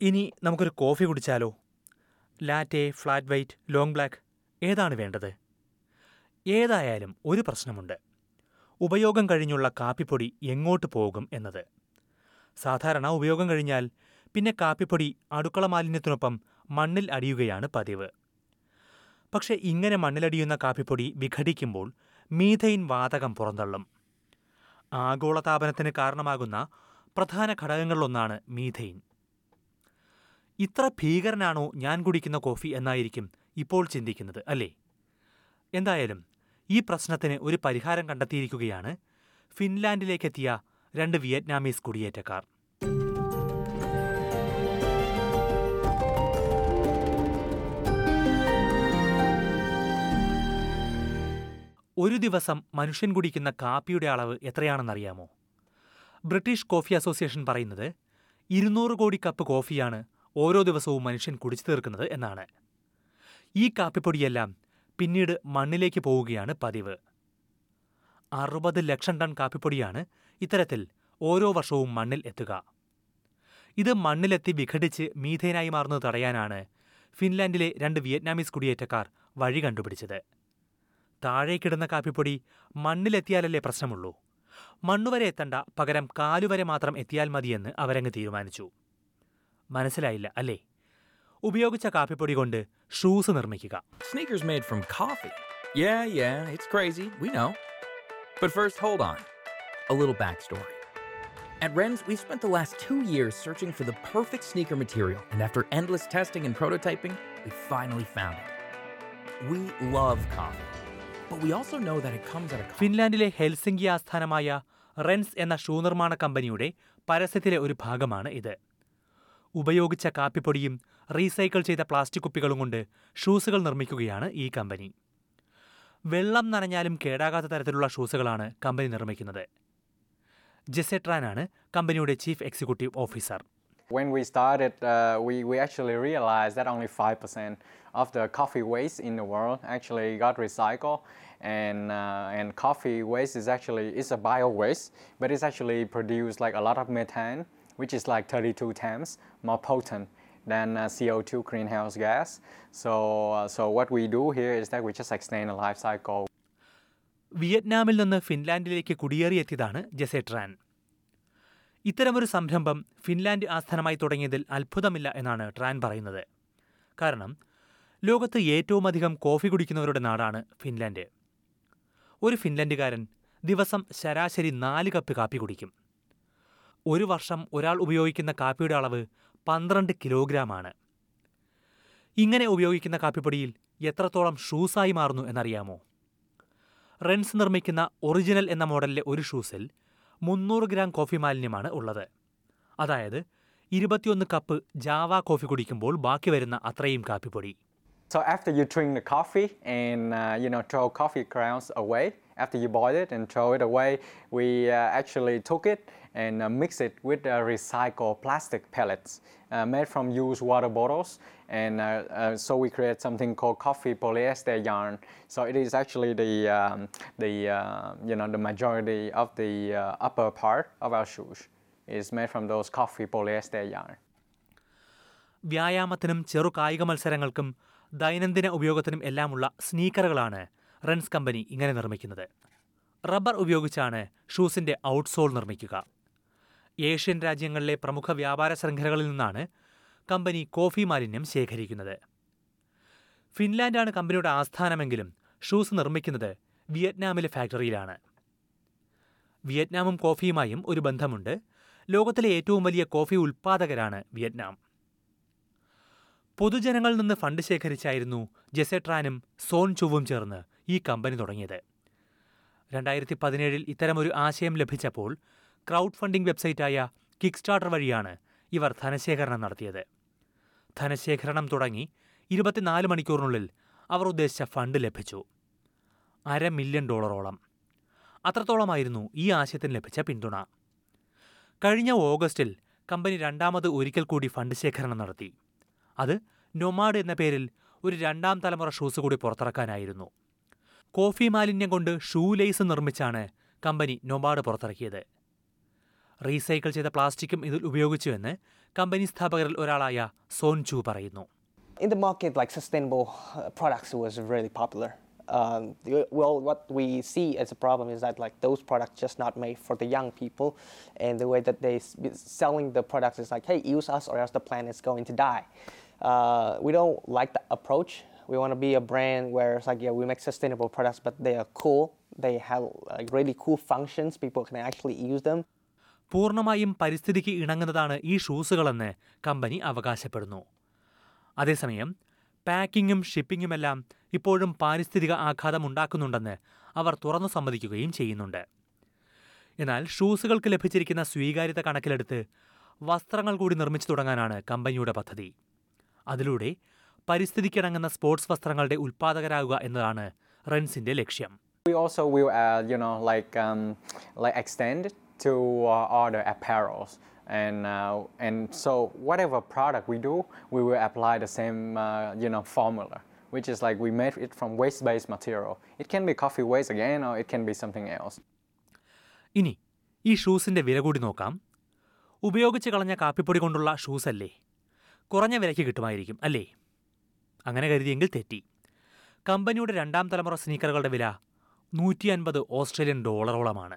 ഇനി നമുക്കൊരു coffee കുടിച്ചാലോ? Latte flat white long black ഏതാണ് വേണ്ടത്? ഏതായാലും ഒരു പ്രശ്നമുണ്ട്. ഉപയോഗം കഴിഞ്ഞുള്ള കാപ്പിപ്പൊടി എങ്ങോട്ട് പോകും എന്നത്? സാധാരണ ഉപയോഗം കഴിഞ്ഞാൽ പിന്നെ കാപ്പിപ്പൊടി അടുക്കള മാലിന്യത്തിനൊപ്പം മണ്ണിൽ അടിയുകയാണ് പതിവ്. പക്ഷെ ഇങ്ങനെ മണ്ണിലടിയുന്ന കാപ്പിപ്പൊടി വിഘടിക്കുമ്പോൾ മീഥൈൻ വാതകം പുറന്തള്ളും. ആഗോളതാപനത്തിന് കാരണമാകുന്ന പ്രധാന ഘടകങ്ങളിലൊന്നാണ് മീഥൈൻ. ഇത്ര ഭീകരനാണോ ഞാൻ കുടിക്കുന്ന കോഫി എന്നായിരിക്കും ഇപ്പോൾ ചിന്തിക്കുന്നത് അല്ലേ? എന്തായാലും ഈ പ്രശ്നത്തിന് ഒരു പരിഹാരം കണ്ടെത്തിയിരിക്കുകയാണ് ഫിൻലാൻഡിലേക്കെത്തിയ രണ്ട് വിയറ്റ്നാമീസ് കുടിയേറ്റക്കാർ. ഒരു ദിവസം മനുഷ്യൻ കുടിക്കുന്ന കാപ്പിയുടെ അളവ് എത്രയാണെന്നറിയാമോ? ബ്രിട്ടീഷ് കോഫി അസോസിയേഷൻ പറയുന്നത് ഇരുന്നൂറ് കോടി കപ്പ് കോഫിയാണ് ഓരോ ദിവസവും മനുഷ്യൻ കുടിച്ചു തീർക്കുന്നത് എന്നാണ്. ഈ കാപ്പിപ്പൊടിയെല്ലാം പിന്നീട് മണ്ണിലേക്ക് പോവുകയാണ് പതിവ്. അറുപത് ലക്ഷം ടൺ കാപ്പിപ്പൊടിയാണ് ഇത്തരത്തിൽ ഓരോ വർഷവും മണ്ണിൽ എത്തുക. ഇത് മണ്ണിലെത്തി വിഘടിച്ച് മീഥേനായി മാറുന്നത് തടയാനാണ് ഫിൻലാൻഡിലെ രണ്ട് വിയറ്റ്നാമീസ് കുടിയേറ്റക്കാർ വഴി കണ്ടുപിടിച്ചത്. താഴേക്കിടുന്ന കാപ്പിപ്പൊടി മണ്ണിലെത്തിയാലല്ലേ പ്രശ്നമുള്ളൂ. മണ്ണുവരെ എത്തണ്ട പകരം കാലുവരെ മാത്രം എത്തിയാൽ മതിയെന്ന് അവരങ്ങ് തീരുമാനിച്ചു. മനസ്സിലായില്ല അല്ലേ ഉപയോഗിച്ച കാപ്പിപ്പൊടി കൊണ്ട് ഷൂസ് നിർമ്മിക്കുക Sneakers made from coffee. Yeah, yeah, it's crazy. We know. But first, hold on. A little backstory. At Ren's, we spent the last two years searching for the perfect sneaker material, and after endless testing and prototyping, we finally found it. We love coffee, but we also know that it comes at a cost. ഫിൻലാൻഡിലെ Helsinki ആസ്ഥാനമായ Rens എന്ന shoe നിർമ്മാണ കമ്പനിയുടെ പരസ്യത്തിലെ ഒരു ഭാഗമാണ് ഇത് ഉപയോഗിച്ച കാപ്പിപ്പൊടിയും recycle ചെയ്ത പ്ലാസ്റ്റിക് കുപ്പികളും കൊണ്ട് ഷൂസുകൾ നിർമ്മിക്കുകയാണ് ഈ കമ്പനി വെള്ളം നനഞ്ഞാലും കേടാകാത്ത തരത്തിലുള്ള ഷൂസുകളാണ് കമ്പനി നിർമ്മിക്കുന്നത് ജെസെട്രാനാണ് കമ്പനിയുടെ chief executive officer When we started, uh, we, we actually realized that only 5% of the coffee waste in the world actually got recycled. And, uh, and coffee waste is actually it's a bio waste, but it's actually produced like a lot of methane, which is like 32 times more potent than uh, CO2 greenhouse gas. So, uh, so what we do here is that we just extend the life cycle. വിയറ്റ്നാമിൽ നിന്ന് ഫിൻലാൻഡിലേക്ക് കുടിയേറിയെത്തിയതാണ് ജെസെട്രാൻ ഇത്തരമൊരു സംരംഭം Finland ആസ്ഥാനമായി തുടങ്ങിയതിൽ അത്ഭുതമില്ല എന്നാണ് ട്രാൻ പറയുന്നത്. കാരണം ലോകത്ത് ഏറ്റവും അധികം കോഫി കുടിക്കുന്നവരുടെ നാടാണ് ഫിൻലാൻഡ്. ഒരു ഫിൻലൻഡുകാരൻ ദിവസം ശരാശരി നാല് കപ്പ് കാപ്പി കുടിക്കും. ഒരു വർഷം ഒരാൾ ഉപയോഗിക്കുന്ന കാപ്പിയുടെ അളവ് പന്ത്രണ്ട് കിലോഗ്രാമാണ്. ഇങ്ങനെ ഉപയോഗിക്കുന്ന കാപ്പിപ്പൊടിയിൽ എത്രത്തോളം ഷൂസായി മാറുന്നു എന്നറിയാമോ? റെൻസ് നിർമ്മിക്കുന്ന ഒറിജിനൽ എന്ന മോഡലിലെ ഒരു ഷൂസിൽ മുന്നൂറ് ഗ്രാം കോഫി മാലിന്യമാണ് ഉള്ളത്. അതായത് ഇരുപത്തിയൊന്ന് കപ്പ് ജാവ കോഫി കുടിക്കുമ്പോൾ ബാക്കി വരുന്ന അത്രയും കാപ്പിപ്പൊടി. So after you drink the coffee and uh, you know throw coffee grounds away, after you boil it and throw it away, we uh, actually took it and uh, mix it with uh, recycled plastic pellets uh, made from used water bottles, and uh, uh, so we create something called coffee polyester yarn. So it is actually the um, the uh, you know the majority of the uh, upper part of our shoes is made from those coffee polyester yarn. വ്യായാമത്തിനും ചെറു കായിക മത്സരങ്ങൾക്കും ദൈനംദിന ഉപയോഗത്തിനും എല്ലാമുള്ള സ്നീക്കറുകളാണ് rinse company ഇങ്ങനെ നിർമ്മിക്കുന്നത്. Rubber ഉപയോഗിച്ചാണ് ഷൂസിന്റെ outsole നിർമ്മിക്കുക. Asian രാജ്യങ്ങളിലെ പ്രമുഖ വ്യാപാര ശൃംഖലകളിൽ നിന്നാണ് കമ്പനി കോഫി മാലിന്യം ശേഖരിക്കുന്നത്. ഫിൻലാൻഡാണ് കമ്പനിയുടെ ആസ്ഥാനമെങ്കിലും ഷൂസ് നിർമ്മിക്കുന്നത് വിയറ്റ്നാമിലെ ഫാക്ടറിയിലാണ്. വിയറ്റ്നാമും കോഫിയുമായും ഒരു ബന്ധമുണ്ട്. ലോകത്തിലെ ഏറ്റവും വലിയ കോഫി ഉൽപ്പാദകരാണ് വിയറ്റ്നാം. പൊതുജനങ്ങളിൽ നിന്ന് ഫണ്ട് ശേഖരിച്ചായിരുന്നു ജെസെട്രാനും സോൺ ചുവും ചേർന്ന് ഈ കമ്പനി തുടങ്ങിയത്. രണ്ടായിരത്തി പതിനേഴിൽ ഇത്തരമൊരു ആശയം ലഭിച്ചപ്പോൾ ക്രൗഡ് ഫണ്ടിംഗ് വെബ്സൈറ്റായ കിക്ക് സ്റ്റാർട്ടർ വഴിയാണ് ഇവർ ധനശേഖരണം നടത്തിയത്. ധനശേഖരണം തുടങ്ങി ഇരുപത്തിനാല് മണിക്കൂറിനുള്ളിൽ അവർ ഉദ്ദേശിച്ച ഫണ്ട് ലഭിച്ചു. അര മില്യൺ ഡോളറോളം. അത്രത്തോളമായിരുന്നു ഈ ആശയത്തിന് ലഭിച്ച പിന്തുണ. കഴിഞ്ഞ ഓഗസ്റ്റിൽ കമ്പനി രണ്ടാമത് ഒരിക്കൽ കൂടി ഫണ്ട് ശേഖരണം നടത്തി. അത് നൊമാഡ് എന്ന പേരിൽ ഒരു രണ്ടാം തലമുറ ഷൂസ് കൂടി പുറത്തിറക്കാനായിരുന്നു. കോഫി മാലിന്യം കൊണ്ട് ഷൂ ലേസ് നിർമ്മിച്ചാണ് കമ്പനി നൊമാഡ് പുറത്തിറക്കിയത് റീസൈക്കിൾ ചെയ്ത പ്ലാസ്റ്റിക്കും ഇതിൽ ഉപയോഗിച്ചുവെന്ന് കമ്പനി സ്ഥാപകരിൽ ഒരാളായ സോൻ ചു പറയുന്നു in the market, like sustainable uh, products was really popular. Um, well, what we see as a problem is that like those products just not made for the young people, and the way that they selling the products is like, hey, use us or else the planet is going to die. Uh, we don't like the approach. We want to be a brand where it's like, yeah, we make sustainable products, but they are cool. They have like really cool functions. People can actually use them. പൂർണമായും പരിസ്ഥിതിക്ക് ഇണങ്ങുന്നതാണ് ഈ ഷൂസുകളെന്ന് company അവകാശപ്പെടുന്നു അതേസമയം പാക്കിങ്ങും ഷിപ്പിങ്ങുമെല്ലാം ഇപ്പോഴും പാരിസ്ഥിതിക ആഘാതം ഉണ്ടാക്കുന്നുണ്ടെന്ന് അവർ തുറന്നു സമ്മതിക്കുകയും ചെയ്യുന്നുണ്ട് എന്നാൽ ഷൂസുകൾക്ക് ലഭിച്ചിരിക്കുന്ന സ്വീകാര്യത കണക്കിലെടുത്ത് വസ്ത്രങ്ങൾ കൂടി നിർമ്മിച്ചു തുടങ്ങാനാണ് കമ്പനിയുടെ പദ്ധതി അതിലൂടെ പരിസ്ഥിതിക്കിണങ്ങുന്ന സ്പോർട്സ് വസ്ത്രങ്ങളുടെ ഉൽപ്പാദകരാകുക എന്നതാണ് റൺസിന്റെ ലക്ഷ്യം We also will, uh, you know, like um, like extend to uh, other apparels, and uh, and so whatever product we do, we will apply the same, uh, you know, formula, which is like we made it from waste-based material. It can be coffee waste again, or it can be something else. ഇനി ഈ ഷൂസിന്റെ വില കൂടി നോക്കാം ഉപയോഗിച്ച് കളഞ്ഞ കാപ്പിപ്പൊടി കൊണ്ടുള്ള shoes അല്ലേ കുറഞ്ഞ വിലയ്ക്ക് കിട്ടുമായിരിക്കും അല്ലേ അങ്ങനെ കരുതിയെങ്കിൽ തെറ്റി. കമ്പനിയുടെ രണ്ടാം തലമുറ സ്നീക്കറുകളുടെ വില നൂറ്റി അൻപത് ഓസ്ട്രേലിയൻ ഡോളറോളമാണ്.